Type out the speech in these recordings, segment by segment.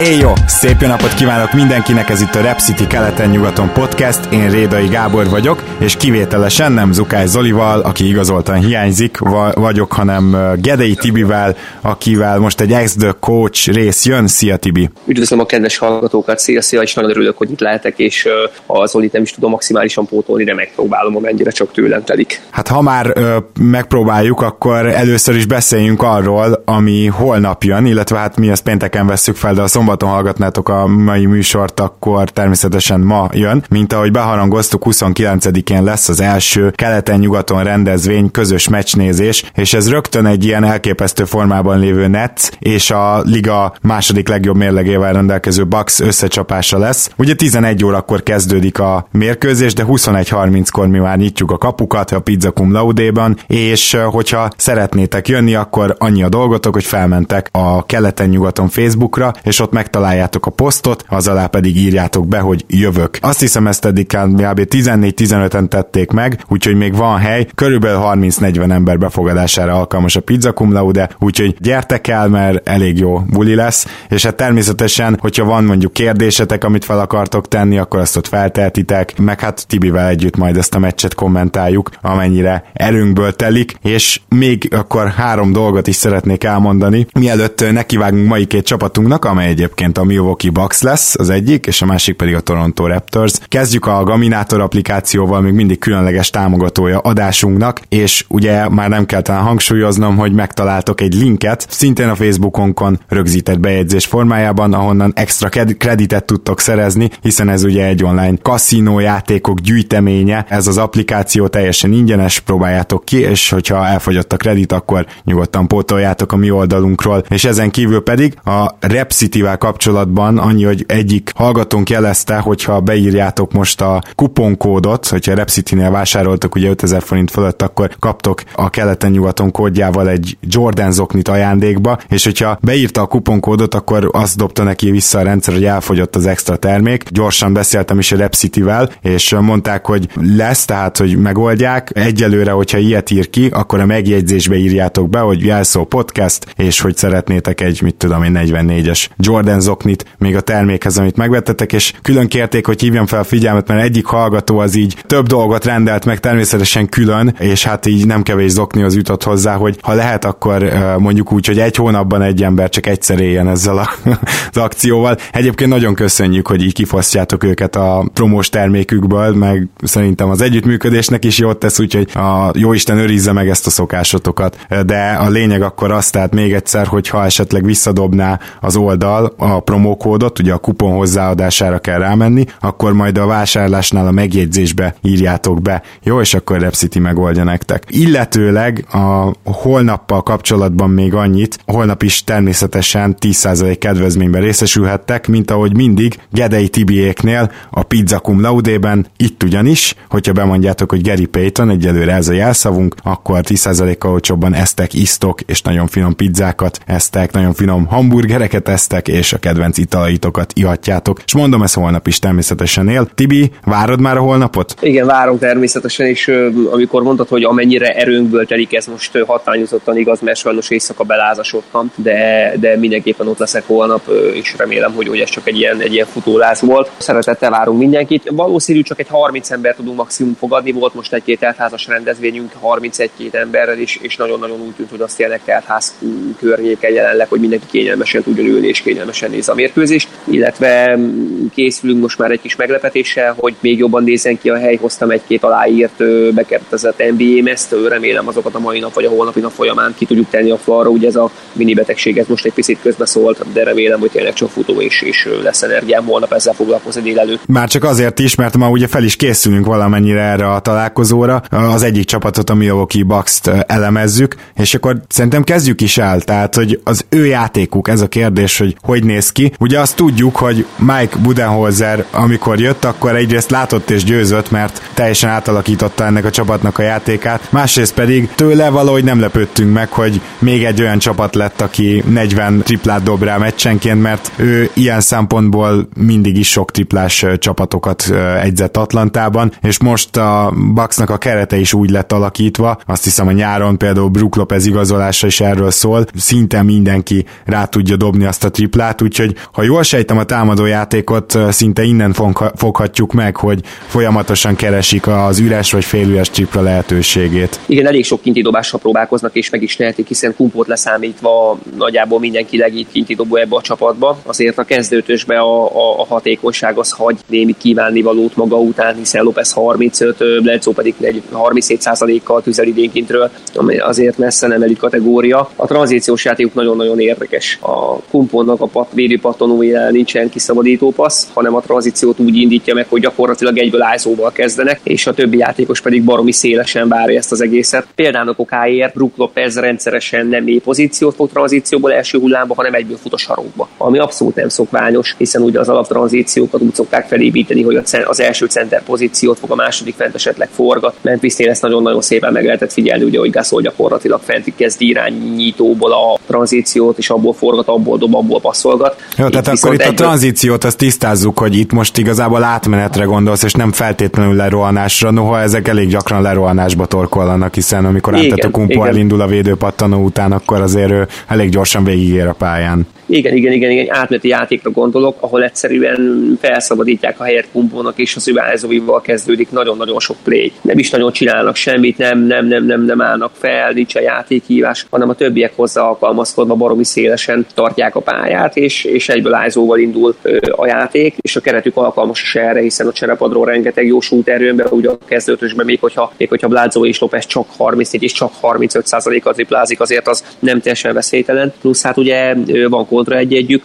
Éj jó! Szép jó napot kívánok mindenkinek, ez itt a Rep City keleten-nyugaton podcast, én Rédai Gábor vagyok, és kivételesen nem Zukály Zolival, aki igazoltan hiányzik, vagyok, hanem Gedei Tibivel, akivel most egy ex the coach rész jön. Szia Tibi! Üdvözlöm a kedves hallgatókat, szia, szia, és nagyon örülök, hogy itt lehetek, és a Zolit nem is tudom maximálisan pótolni, de megpróbálom, amennyire csak tőlem telik. Hát ha már ö, megpróbáljuk, akkor először is beszéljünk arról, ami holnap jön, illetve hát mi ezt pénteken vesszük fel, de a szombat szombaton hallgatnátok a mai műsort, akkor természetesen ma jön. Mint ahogy beharangoztuk, 29-én lesz az első keleten-nyugaton rendezvény, közös meccsnézés, és ez rögtön egy ilyen elképesztő formában lévő Nets és a liga második legjobb mérlegével rendelkező Bucks összecsapása lesz. Ugye 11 órakor kezdődik a mérkőzés, de 21.30-kor mi már nyitjuk a kapukat a Pizza Cum Laudéban, és hogyha szeretnétek jönni, akkor annyi a dolgotok, hogy felmentek a keleten-nyugaton Facebookra, és ott megtaláljátok a posztot, az alá pedig írjátok be, hogy jövök. Azt hiszem ezt eddig kb. 14-15-en tették meg, úgyhogy még van hely, körülbelül 30-40 ember befogadására alkalmas a Pizza Cum Laude, úgyhogy gyertek el, mert elég jó buli lesz, és hát természetesen, hogyha van mondjuk kérdésetek, amit fel akartok tenni, akkor azt ott feltehetitek, meg hát Tibivel együtt majd ezt a meccset kommentáljuk, amennyire erőnkből telik, és még akkor három dolgot is szeretnék elmondani, mielőtt nekivágunk mai két csapatunknak, amely egyébként egyébként a Milwaukee Bucks lesz az egyik, és a másik pedig a Toronto Raptors. Kezdjük a Gaminator applikációval, még mindig különleges támogatója adásunknak, és ugye már nem kell talán hangsúlyoznom, hogy megtaláltok egy linket, szintén a Facebookonkon rögzített bejegyzés formájában, ahonnan extra kreditet tudtok szerezni, hiszen ez ugye egy online kaszinó játékok gyűjteménye, ez az applikáció teljesen ingyenes, próbáljátok ki, és hogyha elfogyott a kredit, akkor nyugodtan pótoljátok a mi oldalunkról, és ezen kívül pedig a Rep City-vel kapcsolatban annyi, hogy egyik hallgatónk jelezte, hogyha beírjátok most a kuponkódot, hogyha Repcity-nél vásároltok ugye 5000 forint fölött, akkor kaptok a keleten-nyugaton kódjával egy Jordan zoknit ajándékba, és hogyha beírta a kuponkódot, akkor azt dobta neki vissza a rendszer, hogy elfogyott az extra termék. Gyorsan beszéltem is a Repcity-vel, és mondták, hogy lesz, tehát hogy megoldják. Egyelőre, hogyha ilyet ír ki, akkor a megjegyzésbe írjátok be, hogy jelszó podcast, és hogy szeretnétek egy, mit tudom én, 44-es Jordan Jordan zoknit még a termékhez, amit megvettetek, és külön kérték, hogy hívjam fel a figyelmet, mert egyik hallgató az így több dolgot rendelt meg természetesen külön, és hát így nem kevés az jutott hozzá, hogy ha lehet, akkor mondjuk úgy, hogy egy hónapban egy ember csak egyszer éljen ezzel a, az akcióval. Egyébként nagyon köszönjük, hogy így kifosztjátok őket a promós termékükből, meg szerintem az együttműködésnek is jót tesz, úgyhogy a Jóisten őrizze meg ezt a szokásotokat. De a lényeg akkor az, tehát még egyszer, hogy ha esetleg visszadobná az oldal a promókódot, ugye a kupon hozzáadására kell rámenni, akkor majd a vásárlásnál a megjegyzésbe írjátok be, jó, és akkor Repcity megoldja nektek. Illetőleg a holnappal kapcsolatban még annyit, holnap is természetesen 10% kedvezményben részesülhettek, mint ahogy mindig Gedei Tibiéknél a Pizza Cum Laudében, itt ugyanis, hogyha bemondjátok, hogy Gary Payton, egyelőre ez a jelszavunk, akkor 10%-kal olcsóbban esztek, isztok, és nagyon finom pizzákat esztek, nagyon finom hamburgereket esztek, és és a kedvenc italaitokat ihatjátok. És mondom, ez holnap is természetesen él. Tibi, várod már a holnapot? Igen, várom természetesen, és amikor mondtad, hogy amennyire erőnkből telik, ez most hatányozottan igaz, mert sajnos éjszaka belázasodtam, de, de mindenképpen ott leszek holnap, és remélem, hogy, hogy ez csak egy ilyen, egy ilyen futólász volt. Szeretettel várunk mindenkit. Valószínű csak egy 30 ember tudunk maximum fogadni, volt most egy-két eltházas rendezvényünk 31 emberrel, és, és nagyon-nagyon úgy tűnt, hogy azt jelnek teltház környéken jelenleg, hogy mindenki kényelmesen tudjon ülni és kényelmesen figyelmesen néz a mérkőzést, illetve mm, készülünk most már egy kis meglepetéssel, hogy még jobban nézzen ki a hely, hoztam egy-két aláírt, bekertezett NBA meszt, remélem azokat a mai nap vagy a holnapi nap folyamán ki tudjuk tenni a falra, ugye ez a mini betegség ez most egy picit közbeszólt, de remélem, hogy tényleg csak futó és, és lesz energiám holnap ezzel foglalkozni délelőtt. Már csak azért is, mert ma ugye fel is készülünk valamennyire erre a találkozóra, az egyik csapatot, a Milwaukee Bucks-t elemezzük, és akkor szerintem kezdjük is el, tehát hogy az ő játékuk, ez a kérdés, hogy hogy hogy néz ki. Ugye azt tudjuk, hogy Mike Budenholzer, amikor jött, akkor egyrészt látott és győzött, mert teljesen átalakította ennek a csapatnak a játékát, másrészt pedig tőle valahogy nem lepődtünk meg, hogy még egy olyan csapat lett, aki 40 triplát dob rá meccsenként, mert ő ilyen szempontból mindig is sok triplás csapatokat egyzett Atlantában, és most a Bucksnak a kerete is úgy lett alakítva, azt hiszem a nyáron például Brook Lopez igazolása is erről szól, szinte mindenki rá tudja dobni azt a triplát, úgyhogy ha jól sejtem a támadójátékot, szinte innen foghatjuk meg, hogy folyamatosan keresik az üres vagy félüres tripla lehetőségét. Igen, elég sok kinti dobással próbálkoznak, és meg is tehetik, hiszen kumpót leszámítva nagyjából mindenki legít kinti dobó ebbe a csapatba. Azért a kezdőtösbe a, a, a hatékonyság az hagy némi kívánnivalót maga után, hiszen Lopez 35, Bledsoe pedig 37%-kal tüzel idénkintről, ami azért messze nem elit kategória. A tranzíciós játékuk nagyon-nagyon érdekes. A kumpónak a pat, védőpattanója nincsen kiszabadító passz, hanem a tranzíciót úgy indítja meg, hogy gyakorlatilag egyből ájzóval kezdenek, és a többi játékos pedig baromi szélesen várja ezt az egészet. Például okáért Brook Lopez rendszeresen nem mély pozíciót fog tranzícióból első hullámba, hanem egyből fut a sarokba, ami abszolút nem szokványos, hiszen ugye az alaptranzíciókat úgy szokták felépíteni, hogy az első center pozíciót fog a második fent esetleg forgat. Memphisnél ezt nagyon-nagyon szépen meg lehetett figyelni, ugye, hogy Gasol gyakorlatilag fent kezd irányítóból a tranzíciót, és abból forgat, abból dob, abból passzolgat. Jó, itt tehát akkor itt a tranzíciót azt tisztázzuk, hogy itt most igazából átmenetre gondolsz, és nem feltétlenül lerohanásra, noha ezek elég gyakran lerohanásba torkollanak, hiszen amikor Antetokumpo elindul a védőpattanó után, akkor azért ő elég gyorsan végigér a pályán. Igen, igen, igen, igen, átmeneti játékra gondolok, ahol egyszerűen felszabadítják a helyet kumpónak, és az ő állzóival kezdődik nagyon-nagyon sok play. Nem is nagyon csinálnak semmit, nem, nem, nem, nem, nem állnak fel, nincs a játékhívás, hanem a többiek hozzá alkalmazkodva baromi szélesen tartják a pályát, és, és egyből állzóval indul a játék, és a keretük alkalmas is erre, hiszen a cserepadról rengeteg jó sút erőn, ugye a kezdőtösben, még hogyha, még hogyha Bládzó és Lopez csak 34 és csak 35%-kal triplázik, azért az nem teljesen veszélytelen. Plusz hát ugye van kontra egy-együk,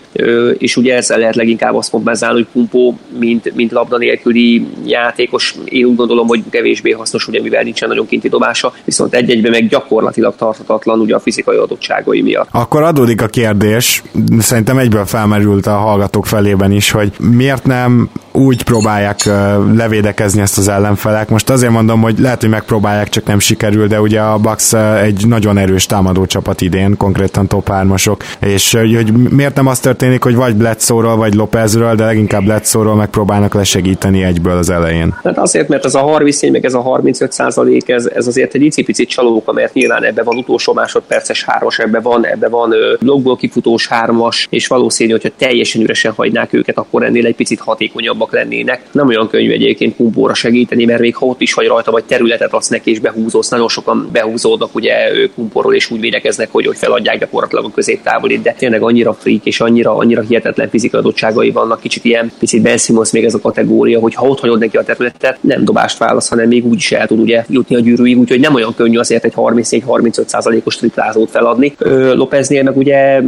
és ugye ezzel lehet leginkább azt kompenzálni, hogy Pumpó, mint, mint labda nélküli játékos, én úgy gondolom, hogy kevésbé hasznos, ugye mivel nincsen nagyon kinti dobása, viszont egy-egyben meg gyakorlatilag tarthatatlan ugye a fizikai adottságai miatt. Akkor adódik a kérdés, szerintem egyből felmerült a hallgatók felében is, hogy miért nem úgy próbálják levédekezni ezt az ellenfelek. Most azért mondom, hogy lehet, hogy megpróbálják, csak nem sikerül, de ugye a Bucks egy nagyon erős támadó csapat idén, konkrétan top 3 és hogy miért nem az történik, hogy vagy Bledsoe-ról, vagy Lopezről, de leginkább Bledsoe-ról megpróbálnak lesegíteni egyből az elején? Hát azért, mert ez a 34, meg ez a 35 százalék, ez, ez azért egy icipicit csalóka, mert nyilván ebbe van utolsó másodperces hármas, ebbe van, ebbe van blogból kifutós hármas, és valószínű, hogyha teljesen üresen hagynák őket, akkor ennél egy picit hatékonyabbak lennének. Nem olyan könnyű egyébként kumpóra segíteni, mert még ha ott is vagy rajta, vagy területet adsz neki és behúzódsz, nagyon sokan behúzódnak ugye kumpóról, és úgy védekeznek, hogy, hogy feladják gyakorlatilag a középtávolit, de tényleg annyira freak és annyira, annyira hihetetlen fizikai adottságai vannak, kicsit ilyen, picit Ben Simmons még ez a kategória, hogy ha ott hagyod neki a területet, nem dobást válasz, hanem még úgy is el tud ugye jutni a gyűrűig, úgyhogy nem olyan könnyű azért egy 34-35 os triplázót feladni. Ö, Lopeznél meg ugye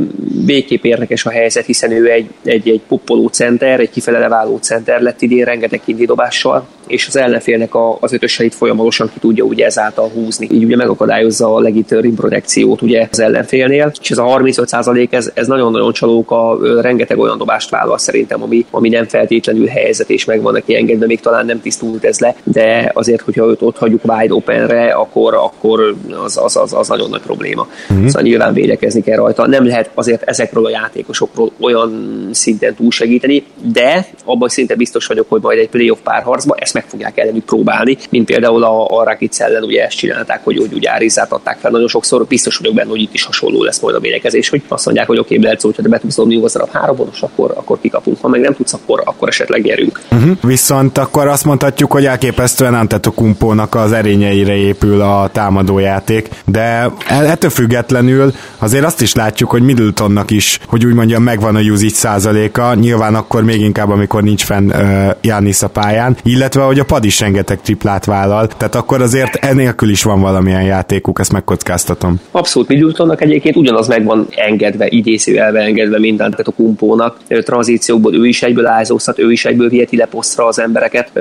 végképp érdekes a helyzet, hiszen ő egy, egy, egy poppoló center, egy kifele leváló center lett idén rengeteg dobással, és az ellenfélnek a, az ötöseit folyamatosan ki tudja ugye ezáltal húzni. Így ugye megakadályozza a legitőbb rimprotekciót ugye az ellenfélnél, és ez a 35 ez, ez nagyon-nagyon csalóka, rengeteg olyan dobást vállal szerintem, ami, ami nem feltétlenül helyzet, és meg van neki engedve, még talán nem tisztult ez le, de azért, hogyha őt ott hagyjuk wide openre, akkor, akkor az, az, az, az nagyon nagy probléma. Mm-hmm. Szóval nyilván védekezni kell rajta. Nem lehet azért ezekről a játékosokról olyan szinten túlsegíteni, de abban szinte biztos vagyok, hogy majd egy playoff párharcba ezt meg fogják ellenük próbálni, mint például a, a Rakic ellen ugye ezt csinálták, hogy úgy, úgy Árizát adták fel nagyon sokszor, biztos vagyok benne, hogy itt is hasonló lesz majd a védekezés, hogy azt mondják, hogy oké, okay, Bledsoe, hogyha be tudsz dobni az a hárombonos, akkor, akkor kikapunk, ha meg nem tudsz, akkor, akkor esetleg gyerünk. Uh-huh. Viszont akkor azt mondhatjuk, hogy elképesztően Antetokumpónak az erényeire épül a támadójáték, de ettől függetlenül azért azt is látjuk, hogy Middletonnak is, hogy úgy mondjam, megvan a usage százaléka, nyilván akkor még inkább, amikor nincs fenn uh, Giannis a pályán, illetve hogy a pad is rengeteg triplát vállal, tehát akkor azért enélkül is van valamilyen játékuk, ezt megkockáztatom. Abszolút Middletonnak egyébként ugyanaz meg van engedve, idézőjelve engedve mindent a kumpónak. Tranzíciókból ő is egyből ázózhat, ő is egyből viheti le posztra az embereket,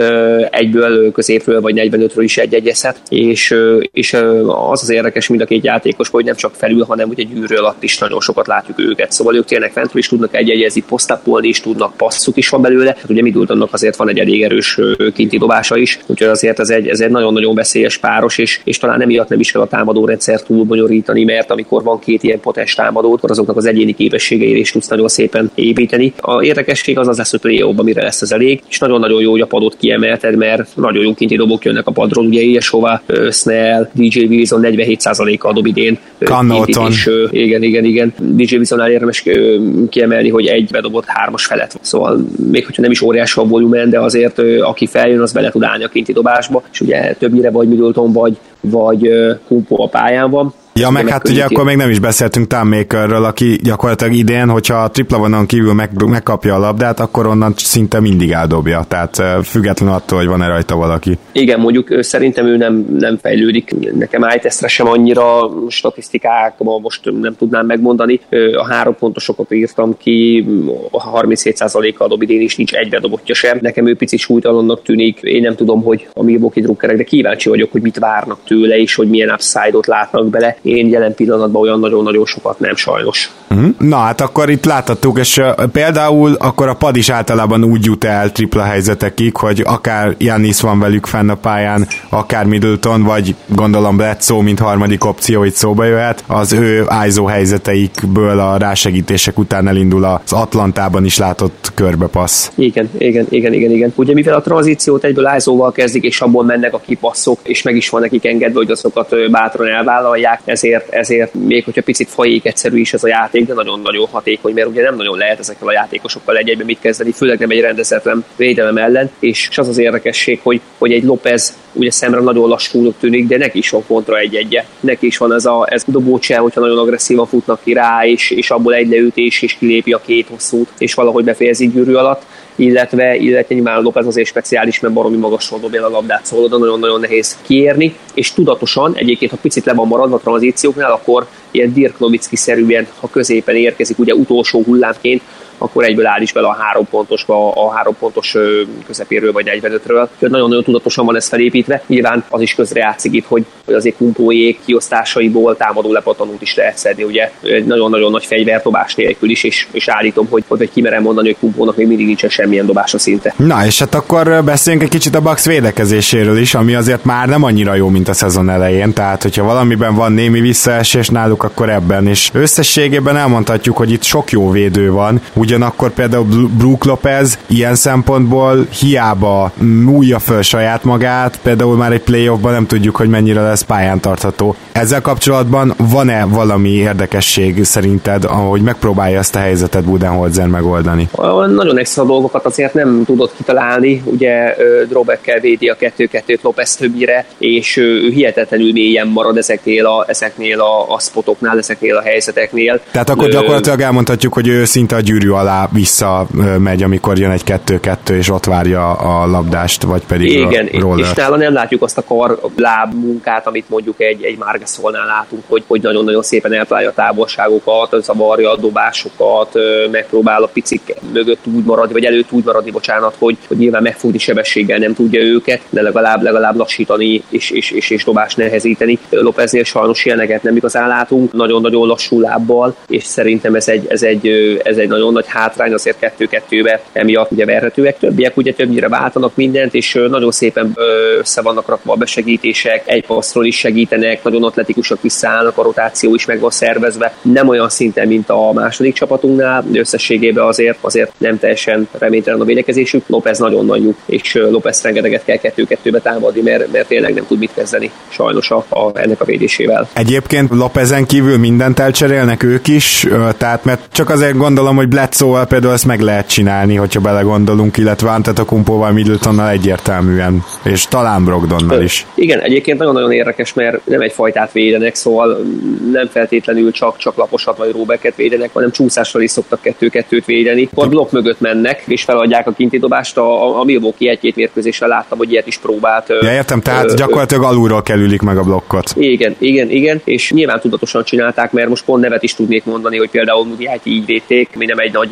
egyből középről vagy 45-ről is egy-egyezhet, és, és az az érdekes mind a két játékos, hogy nem csak felül, hanem ugye gyűrű alatt is nagyon sokat látjuk őket. Szóval ők tényleg fentről is tudnak egy-egyezni, posztapolni is tudnak, passzuk is van belőle. Hát ugye Middletonnak azért van egy elég erős kinti dobása is, úgyhogy azért ez egy, ez egy nagyon-nagyon veszélyes páros, és, és talán emiatt nem is kell a támadó rendszer túl bonyolítani, mert amikor van két ilyen potens támadó, akkor azoknak az egyéni képességeire is tudsz nagyon szépen építeni. A érdekesség az az lesz, hogy play mire lesz ez elég, és nagyon-nagyon jó, hogy a padot kiemelted, mert nagyon jó kinti dobok jönnek a padról, ugye Ilyesova, Snell, DJ Wilson 47%-a dob idén. Kannolton. igen, igen, igen. DJ Wilsonnál érdemes kiemelni, hogy egy bedobott hármas felet. Szóval még hogyha nem is óriási a volumen, de azért aki feljön, az bele tud állni a kinti dobásba, és ugye többnyire vagy Middleton, vagy, vagy Kumpo a pályán van Ja, meg hát ugye akkor még nem is beszéltünk Makerről, aki gyakorlatilag idén, hogyha a tripla vonon kívül meg, megkapja a labdát, akkor onnan szinte mindig eldobja, tehát független attól, hogy van-e rajta valaki. Igen, mondjuk szerintem ő nem, nem fejlődik. Nekem ájtesztre sem annyira statisztikákban most nem tudnám megmondani. A három pontosokat írtam ki, a 37%-a dob idén is nincs egybe dobottja sem. Nekem ő picit súlytalannak tűnik. Én nem tudom, hogy a Milwaukee drukkerek, de kíváncsi vagyok, hogy mit várnak tőle, és hogy milyen upside-ot látnak bele én jelen pillanatban olyan nagyon-nagyon sokat nem sajnos. Uh-huh. Na hát akkor itt láthattuk, és például akkor a pad is általában úgy jut el tripla helyzetekig, hogy akár Janis van velük fenn a pályán, akár Middleton, vagy gondolom Bledsoe, mint harmadik opció itt szóba jöhet, az ő ISO helyzeteikből a rásegítések után elindul az Atlantában is látott körbepassz. Igen, igen, igen, igen, igen. Ugye mivel a tranzíciót egyből ISO-val kezdik, és abból mennek a kipasszok, és meg is van nekik engedve, hogy azokat bátran elvállalják, ezért, ezért még hogyha picit fajék egyszerű is ez a játék, de nagyon-nagyon hatékony, mert ugye nem nagyon lehet ezekkel a játékosokkal egy egyben mit kezdeni, főleg nem egy rendezetlen védelem ellen, és, az az érdekesség, hogy, hogy egy Lopez ugye szemre nagyon lassúnak tűnik, de neki is van kontra egy egye. Neki is van ez a ez dobócsel, hogyha nagyon agresszívan futnak ki rá, és, és abból egy leütés, és kilépi a két hosszút, és valahogy befejezi gyűrű alatt illetve, illetve nyilván López azért speciális, mert baromi magasról dobja a labdát, szóval oda nagyon-nagyon nehéz kiérni, és tudatosan, egyébként ha picit le van maradva a tranzícióknál, akkor ilyen Dirk Nowitzki-szerűen, ha középen érkezik, ugye utolsó hullámként, akkor egyből áll is bele a három pontosba, a három pontos közepéről vagy 45-ről. Nagyon-nagyon tudatosan van ez felépítve. Nyilván az is közre játszik itt, hogy azért kumpójék kiosztásaiból támadó lepattanót is lehet szedni, ugye nagyon-nagyon nagy fegyverdobás nélkül is, és, és állítom, hogy, hogy kimerem mondani, hogy kumpónak még mindig nincsen semmilyen dobása szinte. Na, és hát akkor beszéljünk egy kicsit a Bucks védekezéséről is, ami azért már nem annyira jó, mint a szezon elején, tehát hogyha valamiben van némi visszaesés náluk, akkor ebben, és összességében elmondhatjuk, hogy itt sok jó védő van, ugyanakkor például Brook Lopez ilyen szempontból hiába múlja föl saját magát, például már egy playoffban nem tudjuk, hogy mennyire lesz pályán tartható. Ezzel kapcsolatban van-e valami érdekesség szerinted, ahogy megpróbálja ezt a helyzetet Budenholzer megoldani? Nagyon extra dolgokat azért nem tudott kitalálni, ugye Drobekkel védi a 2-2-t Lopez többnyire, és ő hihetetlenül mélyen marad ezeknél a, ezeknél a, a spotoknál, ezeknél a helyzeteknél. Tehát akkor gyakorlatilag elmondhatjuk, hogy ő szinte a gyűrű alá visszamegy, amikor jön egy kettő-kettő, és ott várja a labdást, vagy pedig Igen, a roller. és nála nem látjuk azt a kar láb munkát, amit mondjuk egy, egy Margasolnál látunk, hogy, hogy nagyon-nagyon szépen eltalálja a távolságokat, zavarja a dobásokat, megpróbál a picik mögött úgy maradni, vagy előtt úgy maradni, bocsánat, hogy, hogy nyilván megfogni sebességgel nem tudja őket, de legalább, legalább lassítani és, és, és, és dobás nehezíteni. Lopeznél sajnos ilyeneket nem igazán látunk, nagyon-nagyon lassú lábbal, és szerintem ez egy, ez egy, ez egy nagyon nagy nagy hátrány, azért kettő-kettőbe emiatt ugye verhetőek. Többiek ugye többnyire váltanak mindent, és nagyon szépen össze vannak rakva a besegítések, egy passzról is segítenek, nagyon atletikusak visszaállnak, a rotáció is meg van szervezve. Nem olyan szinten, mint a második csapatunknál, de összességében azért, azért nem teljesen reménytelen a védekezésük. López nagyon nagy és López rengeteget kell kettő-kettőbe támadni, mert, mert tényleg nem tud mit kezdeni sajnos a, a, ennek a védésével. Egyébként Lópezen kívül mindent elcserélnek ők is, tehát mert csak azért gondolom, hogy Bled szóval például ezt meg lehet csinálni, hogyha belegondolunk, illetve Antetokumpóval, Middletonnal egyértelműen, és talán Brogdonnal is. Igen, egyébként nagyon-nagyon érdekes, mert nem egy fajtát védenek, szóval nem feltétlenül csak, csak laposat vagy róbeket védenek, hanem csúszással is szoktak kettő-kettőt védeni. Akkor blokk mögött mennek, és feladják a kinti dobást. A, a Milwaukee egy-két mérkőzéssel láttam, hogy ilyet is próbált. Ja, értem, tehát ö, gyakorlatilag alulról kerülik meg a blokkot. Igen, igen, igen, és nyilván tudatosan csinálták, mert most pont nevet is tudnék mondani, hogy például Mudiát így védték, mi nem egy nagy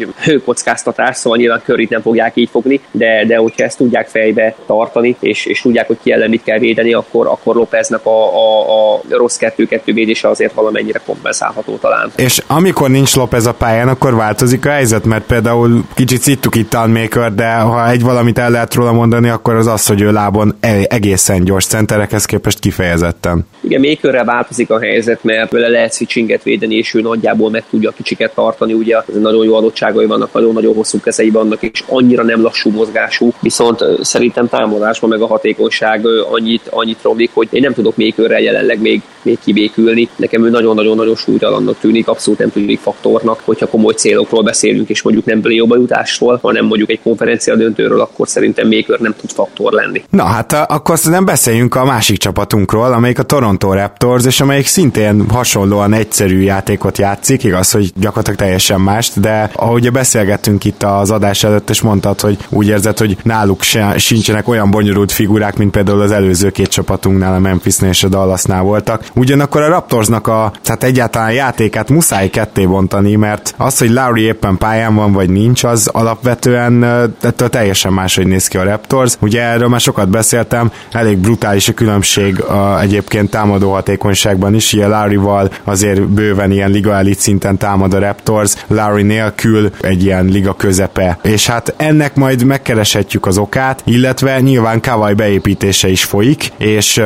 kockáztatás, szóval nyilván körit nem fogják így fogni, de, de hogyha ezt tudják fejbe tartani, és, és tudják, hogy ki ellen mit kell védeni, akkor, akkor Lópeznek a, a, a rossz kettő-kettő védése azért valamennyire kompenzálható talán. És amikor nincs López a pályán, akkor változik a helyzet, mert például kicsit szittuk itt Maker, de ha egy valamit el lehet róla mondani, akkor az az, hogy ő lábon e- egészen gyors centerekhez képest kifejezetten. Igen, Makerrel változik a helyzet, mert vele lehet switchinget védeni, és ő nagyjából meg tudja kicsiket tartani, ugye nagyon jó adottságai vannak, nagyon-nagyon hosszú kezei vannak, és annyira nem lassú mozgású, viszont szerintem támadásban meg a hatékonyság annyit, annyit romlik, hogy én nem tudok Makerrel jelenleg még, még kibékülni. Nekem ő nagyon-nagyon-nagyon súlytalannak tűnik, abszolút nem tűnik faktornak, hogyha komoly célokról beszélünk, és mondjuk nem play jutásról, hanem mondjuk egy konferencia döntőről, akkor szerintem Maker nem tud faktor lenni. Na hát akkor nem beszéljünk a másik csapatunkról, amelyik a Toronto Raptors, és amelyik szintén hasonlóan egyszerű játékot játszik, igaz, hogy gyakorlatilag teljesen mást, de ahogy beszélgettünk itt az adás előtt, és mondtad, hogy úgy érzed, hogy náluk se, sincsenek olyan bonyolult figurák, mint például az előző két csapatunknál, a Memphisnél és a Dallasnál voltak. Ugyanakkor a Raptorsnak a, tehát egyáltalán a játékát muszáj ketté bontani, mert az, hogy Lowry éppen pályán van, vagy nincs, az alapvetően ettől teljesen máshogy néz ki a Raptors. Ugye erről már sokat beszéltem, elég brutális a különbség a, egyébként támadó hatékonyságban is, ilyen Lowry-val azért bőven ilyen liga elit szinten támad a Raptors, Lowry nélkül egy ilyen liga közepe. És hát ennek majd megkereshetjük az okát, illetve nyilván Kawai beépítése is folyik, és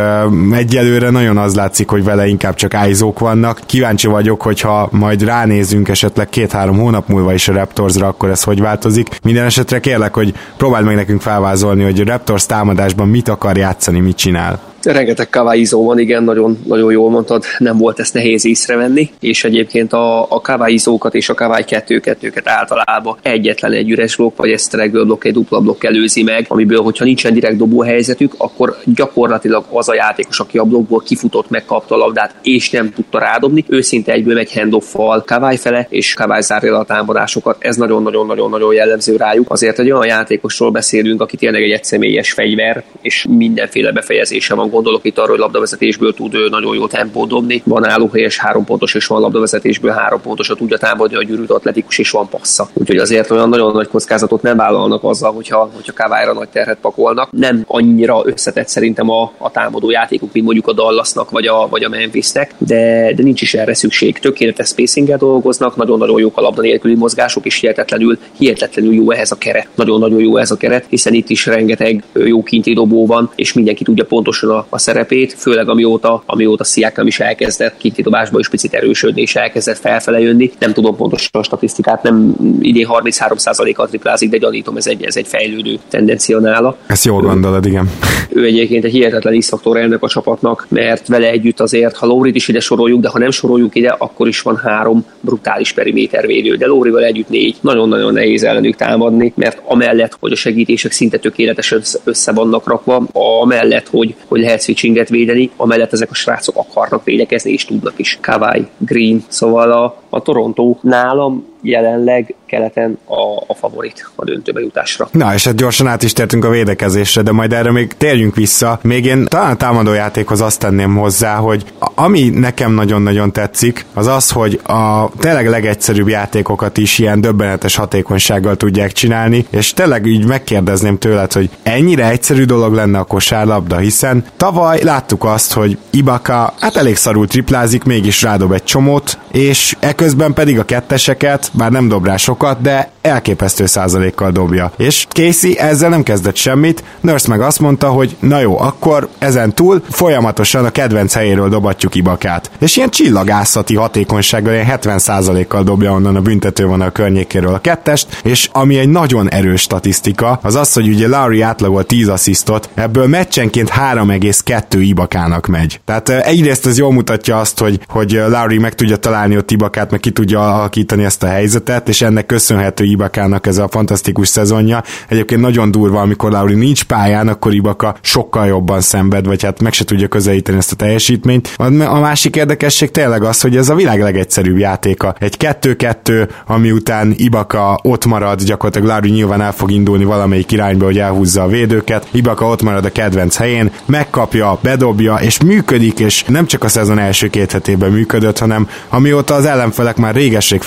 egyelőre nagyon az látszik, hogy vele inkább csak ájzók vannak. Kíváncsi vagyok, hogyha majd ránézünk esetleg két-három hónap múlva is a Raptorsra, akkor ez hogy változik. Minden esetre kérlek, hogy próbáld meg nekünk felvázolni, hogy a Raptors támadásban mit akar játszani, mit csinál. Rengeteg kaváizó van, igen, nagyon, nagyon jól mondtad, nem volt ezt nehéz észrevenni, és egyébként a, a kaváizókat és a kavály kettő-kettőket általában egyetlen egy üres blokk, vagy egy straggle blokk, egy dupla blokk előzi meg, amiből, hogyha nincsen direkt dobó helyzetük, akkor gyakorlatilag az a játékos, aki a blokkból kifutott, megkapta a labdát, és nem tudta rádobni, őszinte egyből megy handoffal kavály fele, és kavály zárja a támadásokat. Ez nagyon-nagyon-nagyon-nagyon jellemző rájuk. Azért egy olyan játékosról beszélünk, aki tényleg egy egyszemélyes fegyver, és mindenféle befejezése van gondolok itt arra, hogy labdavezetésből tud nagyon jó tempót dobni. Van állóhelyes három pontos, és van labdavezetésből három pontos, tudja támadni a gyűrűt atletikus, és van passza. Úgyhogy azért olyan nagyon nagy kockázatot nem vállalnak azzal, hogyha, hogyha Kávályra nagy terhet pakolnak. Nem annyira összetett szerintem a, a támadó játékuk, mint mondjuk a Dallasnak vagy a, vagy a Memphisnek, de, de nincs is erre szükség. Tökéletes spacing dolgoznak, nagyon-nagyon jók a labda nélküli mozgások, és hihetetlenül, hihetetlenül jó ehhez a keret. Nagyon-nagyon jó ez a keret, hiszen itt is rengeteg jó kinti dobó van, és mindenki tudja pontosan a, a szerepét, főleg amióta, amióta Sziákam is elkezdett kintidobásba is picit erősödni, és elkezdett felfele jönni. Nem tudom pontosan a statisztikát, nem idén 33%-kal triplázik, de gyanítom, ez egy, ez egy fejlődő tendencia nála. Ezt jól gondolod, igen. Ő egyébként egy hihetetlen iszfaktor elnök a csapatnak, mert vele együtt azért, ha Lórit is ide soroljuk, de ha nem soroljuk ide, akkor is van három brutális perimétervédő, de Lórival együtt négy. Nagyon-nagyon nehéz ellenük támadni, mert amellett, hogy a segítések szinte tökéletesen össze vannak rakva, amellett, hogy, hogy lehet switchinget védeni, amellett ezek a srácok akarnak védekezni, és tudnak is. Kawai, Green, szóval a, a Toronto nálam jelenleg keleten a, a favorit a döntőbe jutásra. Na, és hát gyorsan át is tértünk a védekezésre, de majd erre még térjünk vissza. Még én talán a támadójátékhoz azt tenném hozzá, hogy ami nekem nagyon-nagyon tetszik, az az, hogy a tényleg legegyszerűbb játékokat is ilyen döbbenetes hatékonysággal tudják csinálni, és tényleg így megkérdezném tőled, hogy ennyire egyszerű dolog lenne a kosárlabda, hiszen tavaly láttuk azt, hogy Ibaka hát elég szarul triplázik, mégis rádob egy csomót, és eközben pedig a ketteseket, bár nem dob rá sokat, de elképesztő százalékkal dobja. És Casey ezzel nem kezdett semmit, Nurse meg azt mondta, hogy na jó, akkor ezen túl folyamatosan a kedvenc helyéről dobatjuk Ibakát. És ilyen csillagászati hatékonysággal, ilyen 70 százalékkal dobja onnan a büntető van a környékéről a kettest, és ami egy nagyon erős statisztika, az az, hogy ugye Larry átlagol 10 asszisztot, ebből meccsenként 3,2 Ibakának megy. Tehát egyrészt ez jól mutatja azt, hogy, hogy Larry meg tudja találni ott Ibakát, meg ki tudja alakítani ezt a helyzetet, és ennek köszönhető Ibakának ez a fantasztikus szezonja. Egyébként nagyon durva, amikor Lauri nincs pályán, akkor Ibaka sokkal jobban szenved, vagy hát meg se tudja közelíteni ezt a teljesítményt. A másik érdekesség tényleg az, hogy ez a világ legegyszerűbb játéka. Egy 2-2, ami után Ibaka ott marad, gyakorlatilag Lauri nyilván el fog indulni valamelyik irányba, hogy elhúzza a védőket. Ibaka ott marad a kedvenc helyén, megkapja, bedobja, és működik, és nem csak a szezon első két hetében működött, hanem amióta az ellenfelek már régesség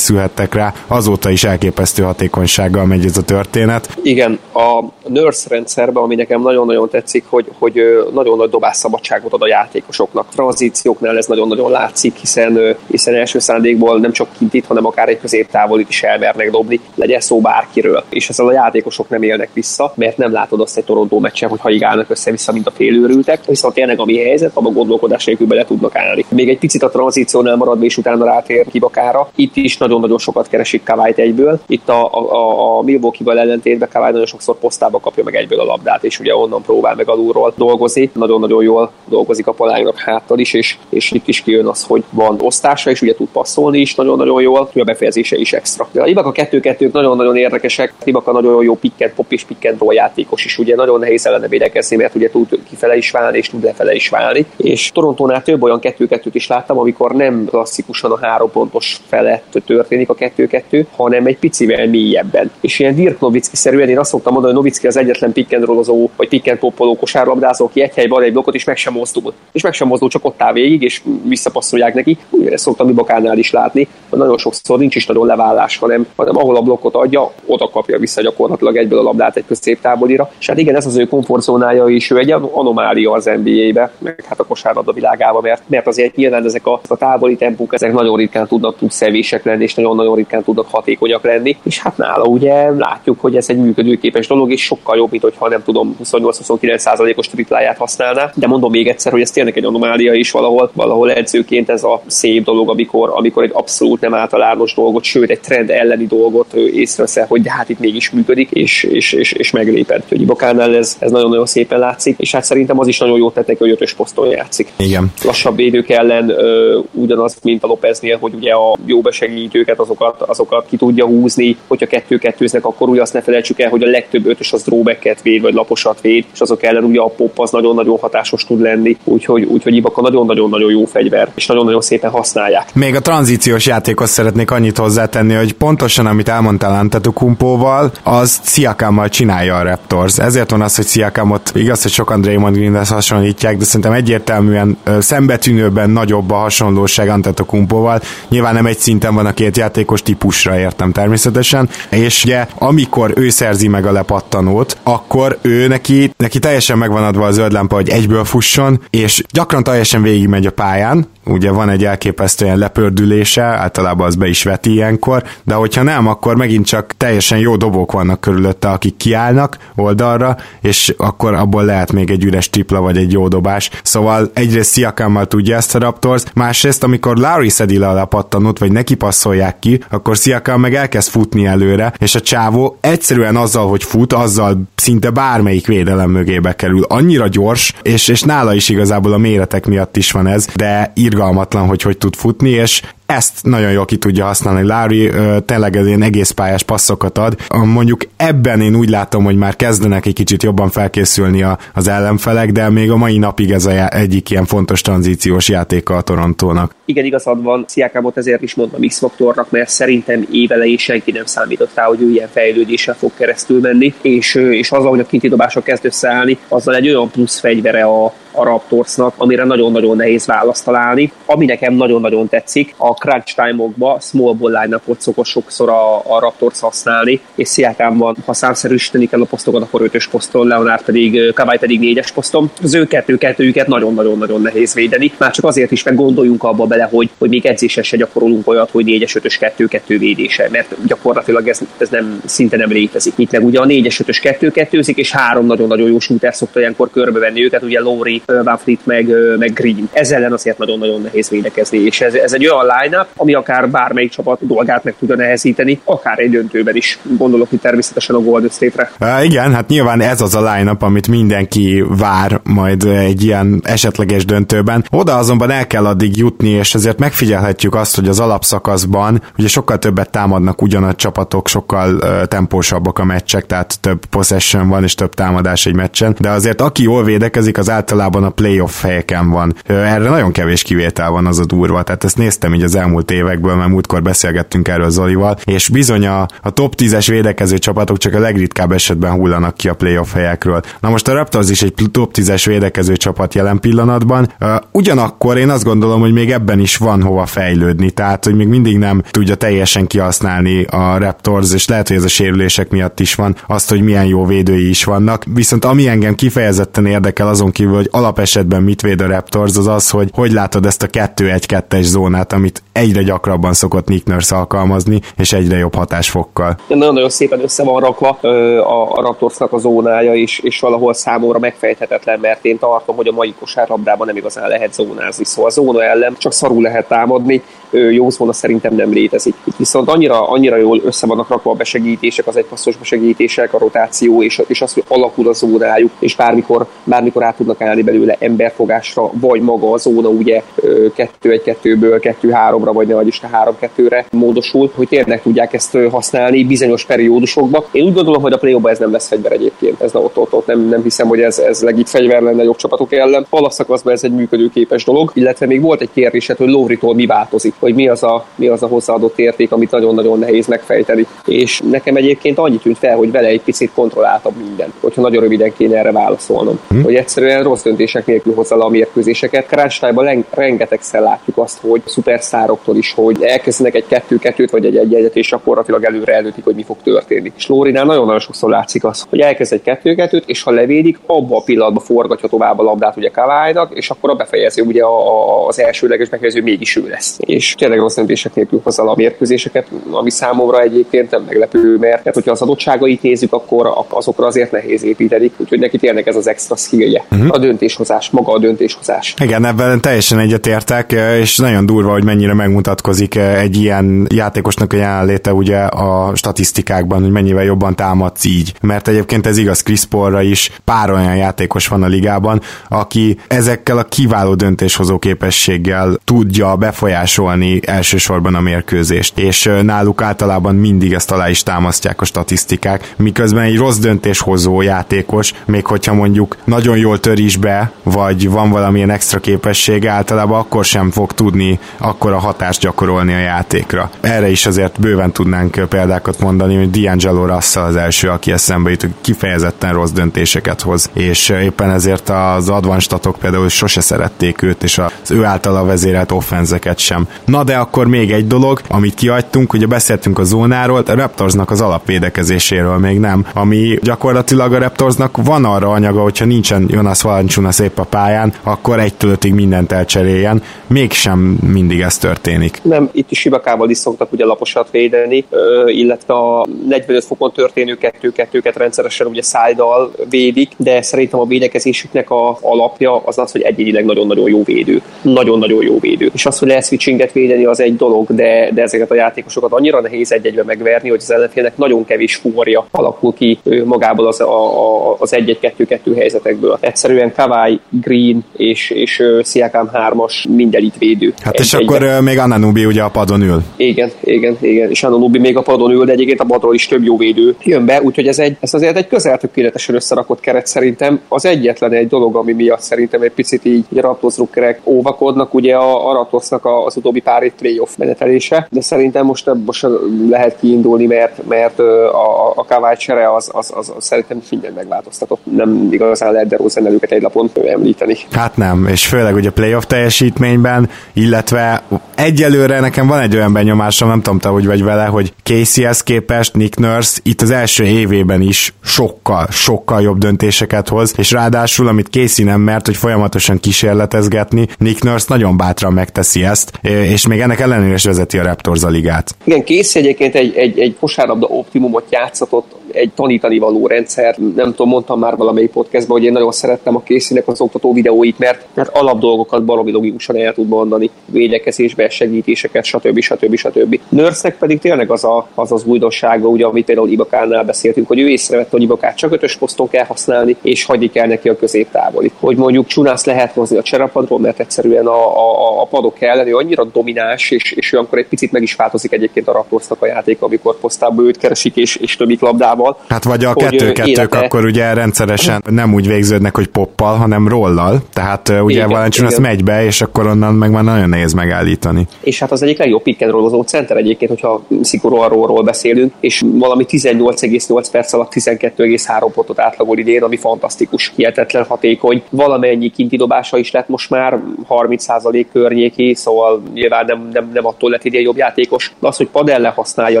felkészülhettek rá, azóta is elképesztő hatékonysággal megy ez a történet. Igen, a nurse rendszerben, ami nekem nagyon-nagyon tetszik, hogy, hogy nagyon nagy dobásszabadságot ad a játékosoknak. Tranzícióknál ez nagyon-nagyon látszik, hiszen, hiszen első szándékból nem csak kint itt, hanem akár egy középtávolit is elmernek dobni, legyen szó bárkiről. És ezzel a játékosok nem élnek vissza, mert nem látod azt egy Toronto meccsen, hogy haigálnak össze-vissza, mint a félőrültek, viszont tényleg ami helyzet, abban gondolkodás nélkül bele tudnak állni. Még egy picit a tranzíciónál maradva, és utána rátér Kibakára. Itt is nagyon-nagyon sokat keresik Kavályt egyből. Itt a, a, a Milwaukee-val ellentétben Kavály nagyon sokszor posztába kapja meg egyből a labdát, és ugye onnan próbál meg alulról dolgozni. Nagyon-nagyon jól dolgozik a palánknak háttal is, és, és itt is kijön az, hogy van osztása, és ugye tud passzolni is nagyon-nagyon jól, a befejezése is extra. De a Ibaka 2-2 nagyon-nagyon érdekesek, Ibaka nagyon jó picket, pop és picket játékos is, ugye nagyon nehéz ellene védekezni, mert ugye tud kifele is válni, és tud lefele is válni. És Torontónál több olyan 2-2-t is láttam, amikor nem klasszikusan a három pontos felett történik a 2-2, hanem egy picivel mélyebben. És ilyen Dirk Nowitzki-szerűen én azt szoktam mondani, hogy Nowitzki az egyetlen pick and rollozó, vagy pick and kosárlabdázó, aki egy helyben egy blokkot, és meg sem mozdul. És meg sem mozdul, csak ott áll végig, és visszapasszolják neki. Úgy ezt szoktam Ibakánál is látni, nagyon sokszor nincs is nagyon levállás, hanem, hanem ahol a blokkot adja, oda kapja vissza gyakorlatilag egyből a labdát egy középtávolira. És hát igen, ez az ő komfortzónája is, ő egy anomália az NBA-be, meg hát a kosárlabda világába, mert, mert azért nyilván ezek a, a távoli tempók, ezek nagyon ritkán tudnak szevések lenni, és nagyon-nagyon ritkán tudnak hatékonyak lenni. És hát nála ugye látjuk, hogy ez egy működőképes dolog, és sokkal jobb, mint hogyha nem tudom, 28-29%-os tripláját használná. De mondom még egyszer, hogy ez tényleg egy anomália is valahol, valahol edzőként ez a szép dolog, amikor, amikor egy abszolút nem általános dolgot, sőt egy trend elleni dolgot észreveszel, hogy de hát itt mégis működik, és, és, és, és megléped. Hogy Ibokánál ez, ez nagyon-nagyon szépen látszik, és hát szerintem az is nagyon jó tettek, hogy ötös poszton játszik. Igen. Lassabb védők ellen ö, ugyanaz, mint a Lopeznél, hogy ugye a jó besegítőket, azokat, azokat ki tudja húzni, hogyha kettő-kettőznek, akkor ugye azt ne felejtsük el, hogy a legtöbb ötös az drawbacket véd, vagy laposat véd, és azok ellen ugye a pop az nagyon-nagyon hatásos tud lenni, úgyhogy, úgyhogy Ibaka nagyon-nagyon-nagyon jó fegyver, és nagyon-nagyon szépen használják. Még a tranzíciós játékhoz szeretnék annyit hozzátenni, hogy pontosan amit elmondtál Antetokumpóval, az Sziakámmal csinálja a Raptors. Ezért van az, hogy Sziakámot igaz, hogy sokan Draymond Greenhez hasonlítják, de szerintem egyértelműen szembetűnőben nagyobb a hasonlóság Antetokumpóval. Nyilván nem egy szinten van a két játékos típusra értem természetesen, és ugye amikor ő szerzi meg a lepattanót, akkor ő neki, neki teljesen megvan adva a zöld lámpa, hogy egyből fusson, és gyakran teljesen végigmegy a pályán, ugye van egy elképesztően lepördülése, általában az be is veti ilyenkor, de hogyha nem, akkor megint csak teljesen jó dobók vannak körülötte, akik kiállnak oldalra, és akkor abból lehet még egy üres tripla vagy egy jó dobás. Szóval egyrészt Sziakámmal tudja ezt a Raptors, másrészt amikor Larry szedi le a lepattanót, vagy neki passzolják ki, akkor Sziakám meg elkezd futni előre, és a csávó egyszerűen azzal, hogy fut, azzal szinte bármelyik védelem mögé bekerül. Annyira gyors, és, és nála is igazából a méretek miatt is van ez, de irgalmatlan, hogy hogy tud futni, és ezt nagyon jól ki tudja használni. Larry tényleg ilyen egész pályás passzokat ad. Mondjuk ebben én úgy látom, hogy már kezdenek egy kicsit jobban felkészülni a, az ellenfelek, de még a mai napig ez a, egyik ilyen fontos tranzíciós játéka a Torontónak. Igen, igazad van, Sziákámot ezért is mondtam X-faktornak, mert szerintem évelején senki nem számított rá, hogy ő ilyen fejlődéssel fog keresztül menni, és, és azzal, hogy a kinti dobások kezd összeállni, azzal egy olyan plusz fegyvere a, a Raptorsnak, amire nagyon-nagyon nehéz választ találni. Ami nekem nagyon-nagyon tetszik, a crunch time-okba small ball line szokott sokszor a, a Raptors használni, és van, ha számszerűsíteni kell a posztokat, akkor ötös poszton, Leonard pedig, Kawai pedig négyes poszton. Az ő kettő-kettőjüket nagyon-nagyon-nagyon nehéz védeni. Már csak azért is, meg gondoljunk abba bele, hogy, hogy még edzésen se gyakorolunk olyat, hogy négyes, ötös, kettő-kettő védése, mert gyakorlatilag ez, ez nem, szinte nem létezik. Itt meg ugye a négyes, ötös kettő-kettőzik, és három nagyon-nagyon jó shooter szokta ilyenkor körbevenni őket, ugye Lowry, Van Fleet meg, meg Green. Ez ellen azért nagyon-nagyon nehéz védekezni, és ez, ez egy olyan line ami akár bármelyik csapat dolgát meg tudja nehezíteni, akár egy döntőben is. Gondolok itt természetesen a Golden State-re. Uh, igen, hát nyilván ez az a line amit mindenki vár majd egy ilyen esetleges döntőben. Oda azonban el kell addig jutni, és ezért megfigyelhetjük azt, hogy az alapszakaszban ugye sokkal többet támadnak ugyanaz csapatok, sokkal uh, tempósabbak a meccsek, tehát több possession van és több támadás egy meccsen, de azért aki jól védekezik, az általában a playoff helyeken van. Erre nagyon kevés kivétel van az a durva, tehát ezt néztem így az elmúlt évekből, mert múltkor beszélgettünk erről Zolival, és bizony a, a top 10-es védekező csapatok csak a legritkább esetben hullanak ki a playoff helyekről. Na most a Raptors is egy top 10-es védekező csapat jelen pillanatban, ugyanakkor én azt gondolom, hogy még ebben is van hova fejlődni, tehát hogy még mindig nem tudja teljesen kihasználni a Raptors, és lehet, hogy ez a sérülések miatt is van, azt, hogy milyen jó védői is vannak. Viszont ami engem kifejezetten érdekel azon kívül, hogy alapesetben mit véd a Raptors, az az, hogy hogy látod ezt a 2-1-2-es zónát, amit egyre gyakrabban szokott Nick Nurse alkalmazni, és egyre jobb hatásfokkal. Nagyon-nagyon szépen össze van rakva a, a Raptorsnak a zónája is, és valahol számomra megfejthetetlen, mert én tartom, hogy a mai kosárlabdában nem igazán lehet zónázni. Szóval a zóna ellen csak szarul lehet támadni, jó zóna szerintem nem létezik. Viszont annyira, annyira jól össze vannak rakva a besegítések, az egypasszos besegítések, a rotáció, és, és az, hogy alakul a zónájuk, és bármikor, bármikor át tudnak állni belőle emberfogásra, vagy maga a zóna ugye 2-1-2-ből 2-3-ra, vagy ne vagy is 3-2-re módosul, hogy tényleg tudják ezt használni bizonyos periódusokban. Én úgy gondolom, hogy a play ez nem lesz fegyver egyébként, ez ott, ott, ott. Nem, nem hiszem, hogy ez, ez legit fegyver lenne jobb csapatok ellen. Alapszakaszban ez egy működőképes dolog, illetve még volt egy kérdésed, hogy Lovritól mi változik hogy mi az a, mi az a hozzáadott érték, amit nagyon-nagyon nehéz megfejteni. És nekem egyébként annyi tűnt fel, hogy vele egy picit kontrolláltabb minden, hogyha nagyon röviden kéne erre válaszolnom. Hmm. Hogy egyszerűen rossz döntések nélkül hozza le a mérkőzéseket. Crunch rengetegszer látjuk azt, hogy szuperszároktól is, hogy elkezdenek egy kettő-kettőt vagy egy egy-egyet, és gyakorlatilag előre előtik, hogy mi fog történni. És Lórinál nagyon-nagyon sokszor látszik az, hogy elkezd egy kettő-kettőt, és ha levédik, abba a pillanatban forgatja tovább a labdát ugye Kaválynak, és akkor a befejező, ugye a, a, az elsőleges befejező mégis ő lesz. És tényleg rossz döntések nélkül hozza a mérkőzéseket, ami számomra egyébként nem meglepő, mert hát, hogyha az adottságait nézzük, akkor azokra azért nehéz építeni, úgyhogy neki tényleg ez az extra skillje. Uh-huh. A döntéshozás, maga a döntéshozás. Igen, ebben teljesen egyetértek, és nagyon durva, hogy mennyire megmutatkozik egy ilyen játékosnak a jelenléte ugye a statisztikákban, hogy mennyivel jobban támadsz így. Mert egyébként ez igaz Chris Paulra is, pár olyan játékos van a ligában, aki ezekkel a kiváló döntéshozó képességgel tudja befolyásolni uralni elsősorban a mérkőzést, és náluk általában mindig ezt alá is támasztják a statisztikák, miközben egy rossz döntéshozó játékos, még hogyha mondjuk nagyon jól tör is be, vagy van valamilyen extra képessége, általában akkor sem fog tudni akkor a hatást gyakorolni a játékra. Erre is azért bőven tudnánk példákat mondani, hogy D'Angelo Russell az első, aki eszembe jut, kifejezetten rossz döntéseket hoz, és éppen ezért az advanstatok például sose szerették őt, és az ő általa vezérelt offenzeket sem. Na de akkor még egy dolog, amit kiadtunk, ugye beszéltünk a zónáról, a Raptorsnak az alapvédekezéséről még nem, ami gyakorlatilag a Raptorsnak van arra anyaga, hogyha nincsen Jonas Valanciunas szép a pályán, akkor egy ötig mindent elcseréljen, mégsem mindig ez történik. Nem, itt is Ibakával is szoktak ugye laposat védeni, illetve a 45 fokon történő kettő-kettőket rendszeresen ugye szájdal védik, de szerintem a védekezésüknek a alapja az az, hogy egyénileg nagyon-nagyon jó védő. Nagyon-nagyon jó védő. És az, hogy lehet switchinget védeni, az egy dolog, de, de ezeket a játékosokat annyira nehéz egy-egybe megverni, hogy az ellenfélnek nagyon kevés forja alakul ki magából az, a, az egy-egy-kettő-kettő helyzetekből. Egyszerűen Kawai, Green és, és Siakam 3-as minden itt védő. Hát egy, és egybe. akkor még Ananubi ugye a padon ül. Igen, igen, igen, és Ananubi még a padon ül, de egyébként a padról is több jó védő jön be, úgyhogy ez, egy, ez azért egy közel tökéletesen összerakott keret szerintem. Az egyetlen egy dolog, ami miatt szerintem egy picit így a Raptors óvakodnak, ugye a, a Raptorsnak az utóbbi pár egy playoff menetelése, de szerintem most ebből lehet kiindulni, mert, mert a, a Kawai csere az, az, az, az, szerintem minden megváltoztatott. Nem igazán lehet DeRozan előket egy lapon említeni. Hát nem, és főleg ugye playoff teljesítményben, illetve egyelőre nekem van egy olyan benyomásom, nem tudom te, hogy vagy vele, hogy Caseyhez képest Nick Nurse itt az első évében is sokkal, sokkal jobb döntéseket hoz, és ráadásul, amit Casey nem mert, hogy folyamatosan kísérletezgetni, Nick Nurse nagyon bátran megteszi ezt, és még ennek ellenére is vezeti a Raptors a ligát. Igen, Casey egyébként egy, egy, egy kosárlabda optimumot játszatott egy tanítani való rendszer. Nem tudom, mondtam már valamelyik podcastban, hogy én nagyon szerettem a készínek az oktató videóit, mert, mert alapdolgokat baromi logikusan el tud mondani, védekezésbe, segítéseket, stb. stb. stb. Nörsznek pedig tényleg az a, az, az újdonsága, ugye, amit például Ibakánál beszéltünk, hogy ő észrevette, hogy Ibakát csak ötös poszton kell használni, és hagyni kell neki a középtávoli. Hogy mondjuk Csunász lehet hozni a cserapadról, mert egyszerűen a, a, a padok ellen ő annyira domináns, és, és olyankor egy picit meg is változik egyébként a Raptorsnak a játék, amikor posztából őt keresik, és, és többik labdával. Hát vagy a kettő-kettők élete... akkor ugye rendszeresen nem úgy végződnek, hogy poppal, hanem rollal, tehát ugye Valanciunas megy be, és akkor onnan meg már nagyon nehéz megállítani. És hát az egyik legjobb pick and rollozó center egyébként, hogyha szigorúan beszélünk, és valami 18,8 perc alatt 12,3 pontot átlagol idén, ami fantasztikus, hihetetlen hatékony. Valamennyi kinti dobása is lett most már 30% környéki, szóval nyilván nem, nem, nem attól lett idén jobb játékos. De az, hogy padelle használja,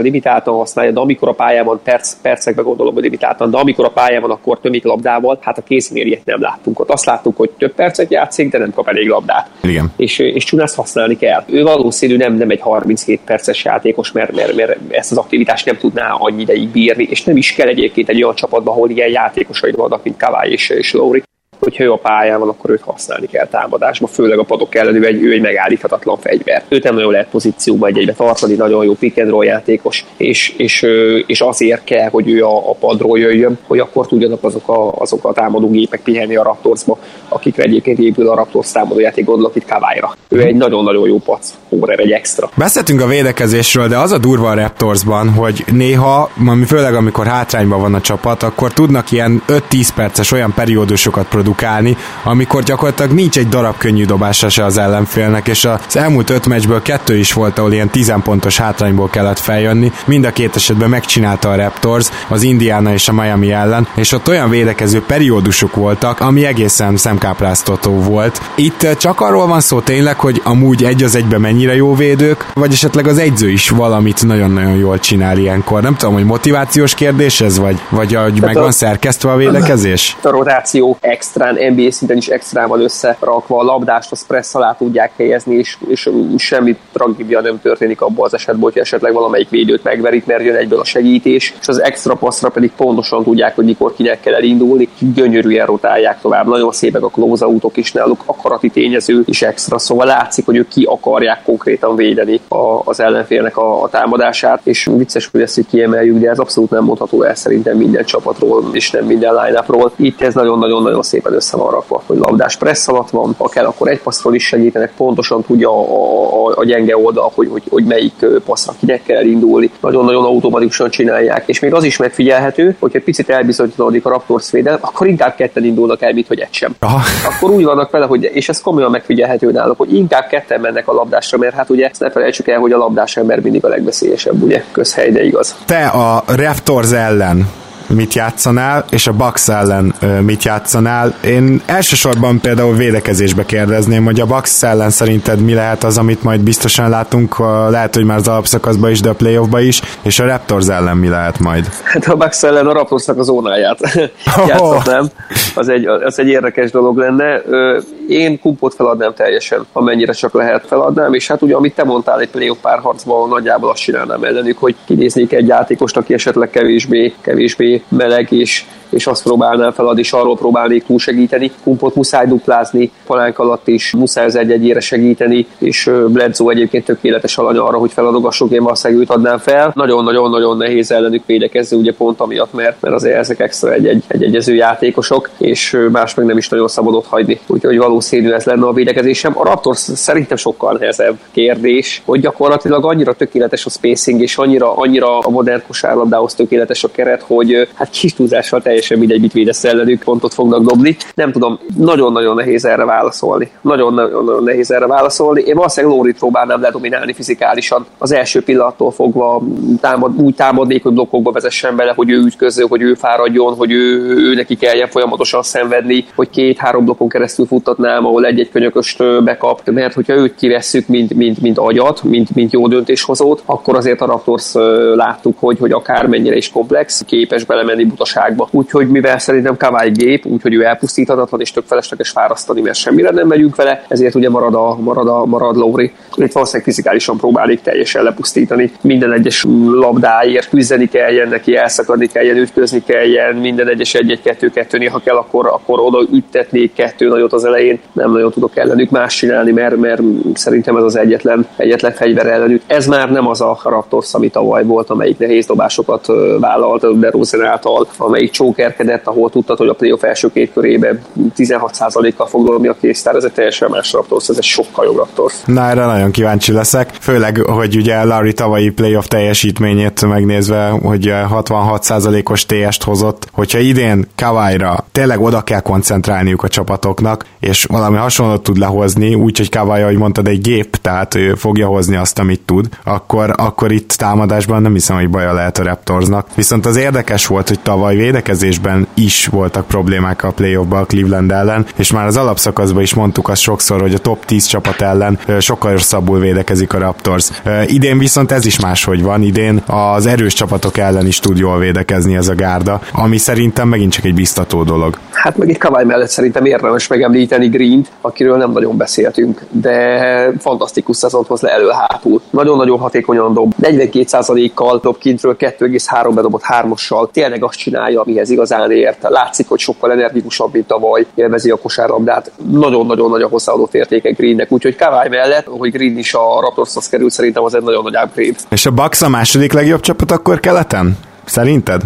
limitáltan használja, de amikor a pályában perc, percekbe gondolom, hogy limitáltan, de amikor a pályában, akkor tömik labdával, hát a ilyet nem láttunk. Ott azt láttuk, hogy több percet játszik, de nem kap elég labdát. Igen. És, és Csunász használni kell. Ő valószínű nem, nem egy 32 perces játékos, mert, mert, mert ezt az aktivitást nem tudná annyi ideig bírni, és nem is kell egyébként egy olyan csapatban, ahol ilyen játékosai vannak, mint Kavály és, és Lowry hogyha ő a pályán van, akkor őt használni kell támadásba, főleg a padok ellen, ő egy, ő egy megállíthatatlan fegyver. Őt nem nagyon lehet pozícióba egy egybe tartani, nagyon jó pick and roll játékos, és, és, és azért kell, hogy ő a, a padról jöjjön, hogy akkor tudjanak azok a, azok a támadó gépek pihenni a Raptorsba, akikre egyébként épül a Raptors támadó játék, gondolok itt Kavályra. Ő egy nagyon-nagyon jó pac, Hórer egy extra. Beszéltünk a védekezésről, de az a durva a Raptorsban, hogy néha, főleg amikor hátrányban van a csapat, akkor tudnak ilyen 5-10 perces olyan periódusokat produkálni, produkálni, amikor gyakorlatilag nincs egy darab könnyű dobása se az ellenfélnek, és az elmúlt öt meccsből kettő is volt, ahol ilyen 10 pontos hátrányból kellett feljönni. Mind a két esetben megcsinálta a Raptors, az Indiana és a Miami ellen, és ott olyan védekező periódusok voltak, ami egészen szemkápráztató volt. Itt csak arról van szó tényleg, hogy amúgy egy az egybe mennyire jó védők, vagy esetleg az egyző is valamit nagyon-nagyon jól csinál ilyenkor. Nem tudom, hogy motivációs kérdés ez, vagy, vagy hogy meg van szerkesztve a védekezés? A rotáció extra extrán, NBA szinten is extrán van összerakva, a labdást a press alá tudják helyezni, és, és semmi tragédia nem történik abban az esetben, hogy esetleg valamelyik védőt megverik, mert jön egyből a segítés, és az extra passzra pedig pontosan tudják, hogy mikor kinek kell elindulni, gyönyörűen rotálják tovább. Nagyon szépek a close is náluk, akarati tényező is extra, szóval látszik, hogy ők ki akarják konkrétan védeni a, az ellenfélnek a, a támadását, és vicces, hogy ezt így kiemeljük, de ez abszolút nem mondható el szerintem minden csapatról, és nem minden line Itt ez nagyon-nagyon-nagyon szépen szépen össze van rakva, hogy labdás pressz alatt van, ha kell, akkor egy passzról is segítenek, pontosan tudja a, a, a gyenge oldal, hogy, hogy, hogy melyik passzra kinek kell indulni. Nagyon-nagyon automatikusan csinálják, és még az is megfigyelhető, hogy egy picit elbizonytalanodik a Raptors védel, akkor inkább ketten indulnak el, mint hogy egy sem. Aha. Akkor úgy vannak vele, hogy, és ez komolyan megfigyelhető náluk, hogy inkább ketten mennek a labdásra, mert hát ugye ezt ne felejtsük el, hogy a labdás ember mindig a legveszélyesebb, ugye, közhely, de igaz. Te a Raptors ellen mit játszanál, és a Bucks ellen mit játszanál. Én elsősorban például védekezésbe kérdezném, hogy a Bucks ellen szerinted mi lehet az, amit majd biztosan látunk, lehet, hogy már az alapszakaszban is, de a playoffba is, és a Raptors ellen mi lehet majd? Hát a Bucks ellen a Raptorsnak a zónáját oh. játszhatnám. Az egy, az egy érdekes dolog lenne. Én kumpot feladnám teljesen, amennyire csak lehet feladnám, és hát ugye, amit te mondtál egy playoff párharcban, nagyjából azt csinálnám ellenük, hogy kinéznék egy játékost, aki esetleg kevésbé, kevésbé meleg és és azt próbálnám fel, és arról próbálnék túl segíteni. Kumpot muszáj duplázni, palánk alatt is muszáj az egy-egyére segíteni, és Bledsoe egyébként tökéletes alany arra, hogy feladogassuk, én valószínűleg őt adnám fel. Nagyon-nagyon-nagyon nehéz ellenük védekezni, ugye pont amiatt, mert, mert azért ezek extra egy-egy, egyező játékosok, és más meg nem is nagyon szabadott hagyni. Úgyhogy valószínű ez lenne a védekezésem. A Raptors szerintem sokkal nehezebb kérdés, hogy gyakorlatilag annyira tökéletes a spacing, és annyira, annyira a modern kosárlabdához tökéletes a keret, hogy hát kis túlzással teljesen teljesen mindegy, mit védesz ellenük, pontot fognak dobni. Nem tudom, nagyon-nagyon nehéz erre válaszolni. Nagyon-nagyon nehéz erre válaszolni. Én valószínűleg Lórit próbálnám ledominálni fizikálisan. Az első pillanattól fogva támad, úgy támadnék, hogy blokkokba vezessen bele, hogy ő ütköző, hogy ő fáradjon, hogy ő, ő neki kelljen folyamatosan szenvedni, hogy két-három blokkon keresztül futtatnám, ahol egy-egy könyököst bekap, mert hogyha őt kivesszük, mint, mint, mint agyat, mint, mint jó döntéshozót, akkor azért a Raptors láttuk, hogy, hogy akármennyire is komplex, képes belemenni butaságba. Úgy úgyhogy mivel szerintem Kawai gép, úgyhogy ő elpusztíthatatlan és tök felesleges fárasztani, mert semmire nem megyünk vele, ezért ugye marad a, marad a marad Lowry. Itt valószínűleg fizikálisan próbálik teljesen lepusztítani. Minden egyes labdáért küzdeni kelljen, neki elszakadni kelljen, ütközni kelljen, minden egyes egy-egy-kettő-kettő, néha kell, akkor, akkor oda üttetni kettő nagyot az elején. Nem nagyon tudok ellenük más csinálni, mert, mert szerintem ez az egyetlen, egyetlen fegyver ellenük. Ez már nem az a Raptors, ami tavaly volt, amelyik nehéz dobásokat vállalt de Rosen által, amelyik csókerkedett, ahol tudtad, hogy a playoff első két körében 16%-kal fog dobni a késztár, ez egy teljesen más Raptors, ez egy sokkal jobb Raptors. Na, erre nagyon kíváncsi leszek, főleg, hogy ugye Larry tavalyi playoff teljesítményét megnézve, hogy 66%-os TS-t hozott, hogyha idén Kawai-ra tényleg oda kell koncentrálniuk a csapatoknak, és valami hasonlót tud lehozni, úgyhogy Kawai, ahogy mondtad, egy gép, tehát ő fogja hozni azt, amit tud, akkor, akkor itt támadásban nem hiszem, hogy baja lehet a Raptorsnak. Viszont az érdekes volt, hogy tavaly védekezésben is voltak problémák a playoffba a Cleveland ellen, és már az alapszakaszban is mondtuk azt sokszor, hogy a top 10 csapat ellen sokkal rosszabbul védekezik a Raptors. Idén viszont ez is máshogy van, idén az erős csapatok ellen is tud jól védekezni ez a gárda, ami szerintem megint csak egy biztató dolog. Hát meg egy Kawai mellett szerintem érdemes megemlíteni Green-t, akiről nem nagyon beszéltünk, de fantasztikus szezont hoz le elő-hátul. Nagyon-nagyon hatékonyan dob. 42%-kal dob kintről, 2,3 bedobott hármassal. Tényleg azt csinálja, amihez igazán ért. Látszik, hogy sokkal energikusabb, mint tavaly. Élvezi a kosárlabdát. Nagyon-nagyon nagy a hozzáadott értéke Greennek. Úgyhogy Kawai mellett, hogy Green is a Raptorshoz került, szerintem az egy nagyon nagy upgrade. És a Bucks a második legjobb csapat akkor keleten? Szerinted?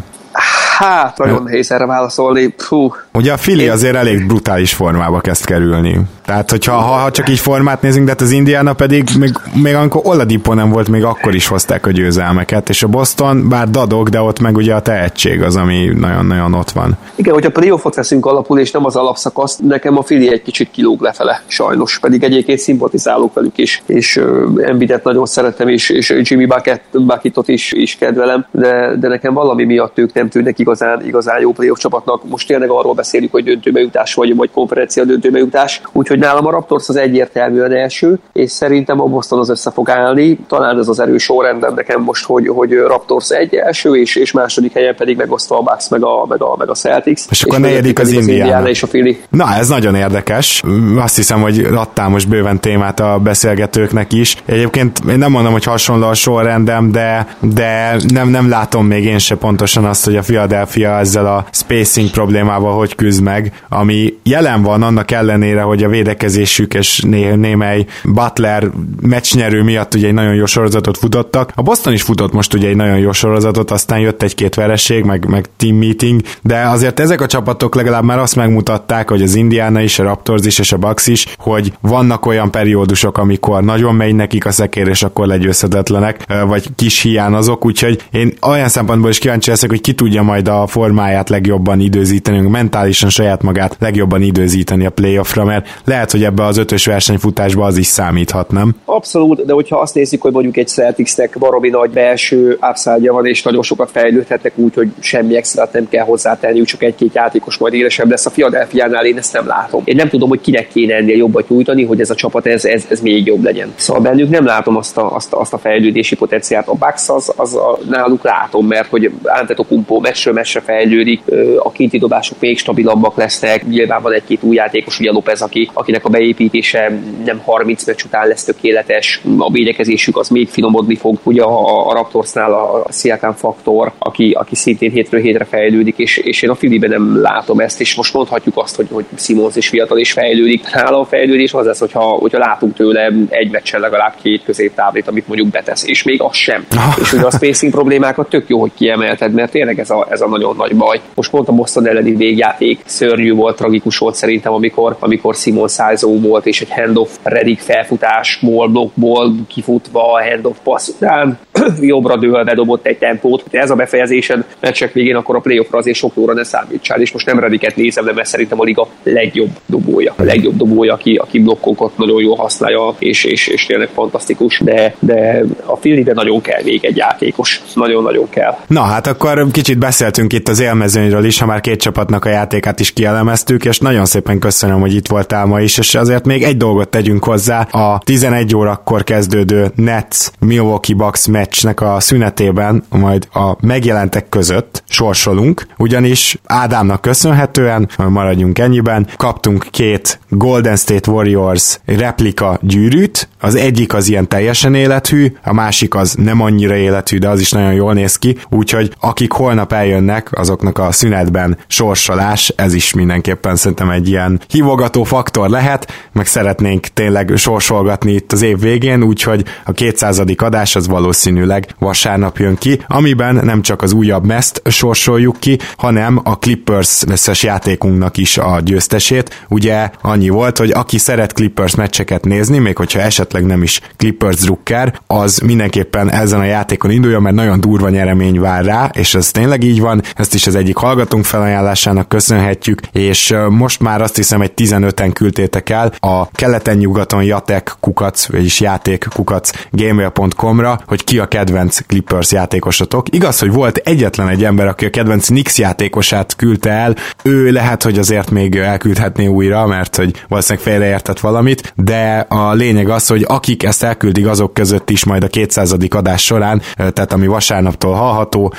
Hát, nagyon nehéz erre válaszolni. Puh. Ugye a Fili azért elég brutális formába kezd kerülni. Tehát, hogyha ha, ha csak így formát nézünk, de hát az Indiana pedig még, még amikor Oladipo nem volt, még akkor is hozták a győzelmeket, és a Boston bár dadog, de ott meg ugye a tehetség az, ami nagyon-nagyon ott van. Igen, hogyha playoffot veszünk alapul, és nem az alapszakasz, nekem a Fili egy kicsit kilóg lefele, sajnos. Pedig egyébként szimpatizálok velük is, és uh, Embidet nagyon szeretem, és, és Jimmy Bucket, Bucketot is, is kedvelem, de, de nekem valami miatt ők nem tűnnek igazán, igazán jó playoff csapatnak. Most tényleg arról beszélünk, hogy döntőbe jutás vagy, vagy konferencia döntőbe jutás. Úgyhogy nálam a Raptors az egyértelműen első, és szerintem a Boston az össze fog állni. Talán ez az erős sorrendem nekem most, hogy, hogy Raptors egy első, és, és második helyen pedig megosztva a Bucks meg a, meg a, meg a Celtics. És akkor negyedik az, az Indiana. és a Philly. Na, ez nagyon érdekes. Azt hiszem, hogy adtál most bőven témát a beszélgetőknek is. Egyébként én nem mondom, hogy hasonló a sorrendem, de, de nem, nem látom még én se pontosan azt, hogy a Philadelphia ezzel a spacing problémával hogy küzd meg, ami jelen van annak ellenére, hogy a védekezésük és né- némely Butler meccsnyerő miatt ugye egy nagyon jó sorozatot futottak. A Boston is futott most ugye egy nagyon jó sorozatot, aztán jött egy-két vereség, meg, meg team meeting, de azért ezek a csapatok legalább már azt megmutatták, hogy az Indiana is, a Raptors is és a Bucks is, hogy vannak olyan periódusok, amikor nagyon megy nekik a szekér, és akkor legyőzhetetlenek, vagy kis hiányozok, úgyhogy én olyan szempontból is kíváncsi leszek, hogy ki tudja majd a formáját legjobban időzíteni, mentálisan saját magát legjobban időzíteni a playoffra, mert lehet, hogy ebbe az ötös versenyfutásba az is számíthat, nem? Abszolút, de hogyha azt nézzük, hogy mondjuk egy Celticsnek baromi nagy belső upside van, és nagyon sokat fejlődhetnek úgy, hogy semmi extra nem kell hozzátenni, csak egy-két játékos majd élesebb lesz. A Philadelphia-nál én ezt nem látom. Én nem tudom, hogy kinek kéne ennél jobbat nyújtani, hogy ez a csapat ez, ez, ez még jobb legyen. Szóval bennük nem látom azt a, azt a, azt a fejlődési potenciált. A Bucks az, az a, náluk látom, mert hogy Antetokumpo meccsről meccsre fejlődik, a kinti dobások még stabilabbak lesznek. Nyilván van egy-két új játékos, ugye Lopez, aki, akinek a beépítése nem 30 meccs után lesz tökéletes, a védekezésük az még finomodni fog. Ugye a, a Raptorsnál a, a Siakam faktor, aki, aki szintén hétről hétre fejlődik, és, és én a Filiben nem látom ezt, és most mondhatjuk azt, hogy, hogy Simons is fiatal és fejlődik. Nála a fejlődés az lesz, hogyha, hogyha látunk tőle egy meccsen legalább két középtávlit, amit mondjuk betesz, és még az sem. és ugye a spacing problémákat tök jó, hogy kiemelted, mert tényleg ez a, ez a nagyon nagy baj. Most pont a Boston elleni végjáték szörnyű volt, tragikus volt szerintem, amikor, amikor Simon Szájzó volt, és egy handoff Redick felfutás, blokkból kifutva, handoff passz után jobbra dőlve dobott egy tempót. De ez a befejezésen meccsek végén, akkor a playoffra azért sok jóra ne számítsál, és most nem Redicket nézem, de mert szerintem a liga legjobb dobója. A legjobb dobója, aki, aki blokkokat nagyon jól használja, és, és, és tényleg fantasztikus, de, de a Phillybe nagyon kell még egy játékos. Nagyon-nagyon kell. Na hát akkor kicsit beszélt beszéltünk itt az élmezőnyről is, ha már két csapatnak a játékát is kielemeztük, és nagyon szépen köszönöm, hogy itt voltál ma is, és azért még egy dolgot tegyünk hozzá, a 11 órakor kezdődő Nets Milwaukee Bucks meccsnek a szünetében majd a megjelentek között sorsolunk, ugyanis Ádámnak köszönhetően, maradjunk ennyiben, kaptunk két Golden State Warriors replika gyűrűt, az egyik az ilyen teljesen élethű, a másik az nem annyira élethű, de az is nagyon jól néz ki, úgyhogy akik holnap eljönnek, azoknak a szünetben sorsolás, ez is mindenképpen szerintem egy ilyen hívogató faktor lehet, meg szeretnénk tényleg sorsolgatni itt az év végén, úgyhogy a 200. adás az valószínűleg vasárnap jön ki, amiben nem csak az újabb meszt sorsoljuk ki, hanem a Clippers összes játékunknak is a győztesét. Ugye annyi volt, hogy aki szeret Clippers meccseket nézni, még hogyha esetleg nem is Clippers drukker, az mindenképpen ezen a játékon indulja, mert nagyon durva nyeremény vár rá, és ez tényleg így van, ezt is az egyik hallgatónk felajánlásának köszönhetjük, és most már azt hiszem egy 15-en küldtétek el a keleten-nyugaton jatek kukac, vagyis játék kukac gmail.com-ra, hogy ki a kedvenc Clippers játékosatok. Igaz, hogy volt egyetlen egy ember, aki a kedvenc Nix játékosát küldte el, ő lehet, hogy azért még elküldhetné újra, mert hogy valószínűleg félreértett valamit, de a lényeg az, hogy akik ezt elküldik, azok között is majd a 200. adás során, tehát ami vasárnaptól hallható,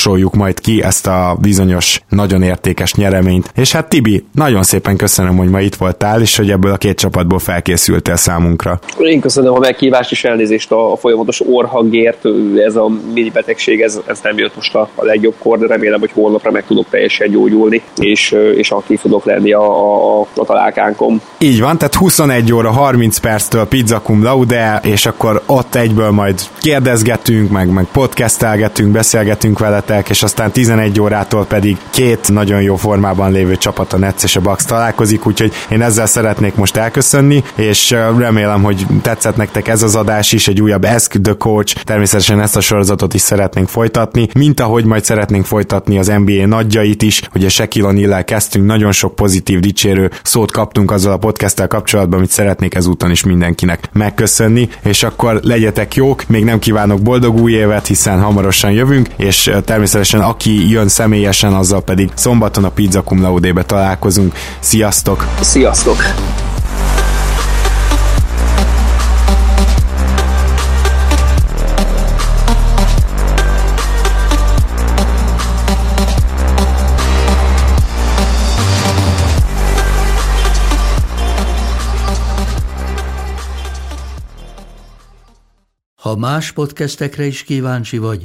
sorsoljuk majd ki ezt a bizonyos, nagyon értékes nyereményt. És hát Tibi, nagyon szépen köszönöm, hogy ma itt voltál, és hogy ebből a két csapatból felkészültél számunkra. Én köszönöm a meghívást és elnézést a, a folyamatos orhagért, ez a mini betegség, ez, ez nem jött most a, a legjobbkor, de remélem, hogy holnapra meg tudok teljesen gyógyulni, és, és aktív tudok lenni a, a, a találkánkom. Így van, tehát 21 óra 30 perctől pizza cum laude, és akkor ott egyből majd kérdezgetünk, meg, meg podcastelgetünk, beszélgetünk veletek, és aztán 11 órától pedig két nagyon jó formában lévő csapat a Netsz és a Bucks találkozik, úgyhogy én ezzel szeretnék most elköszönni, és remélem, hogy tetszett nektek ez az adás is, egy újabb Ask the Coach, természetesen ezt a sorozatot is szeretnénk folytatni, mint ahogy majd szeretnénk folytatni az NBA nagyjait is, a Shaquille o'Neal kezdtünk, nagyon sok pozitív dicsérő szót kaptunk azzal a podcasttel kapcsolatban, amit szeretnék ezúton is mindenkinek megköszönni, és akkor legyetek jók, még nem kívánok boldog új évet, hiszen hamarosan jövünk, és természetesen aki jön személyesen, azzal pedig szombaton a Pizza Cum Laude-be találkozunk. Sziasztok! Sziasztok! Ha más podcastekre is kíváncsi vagy,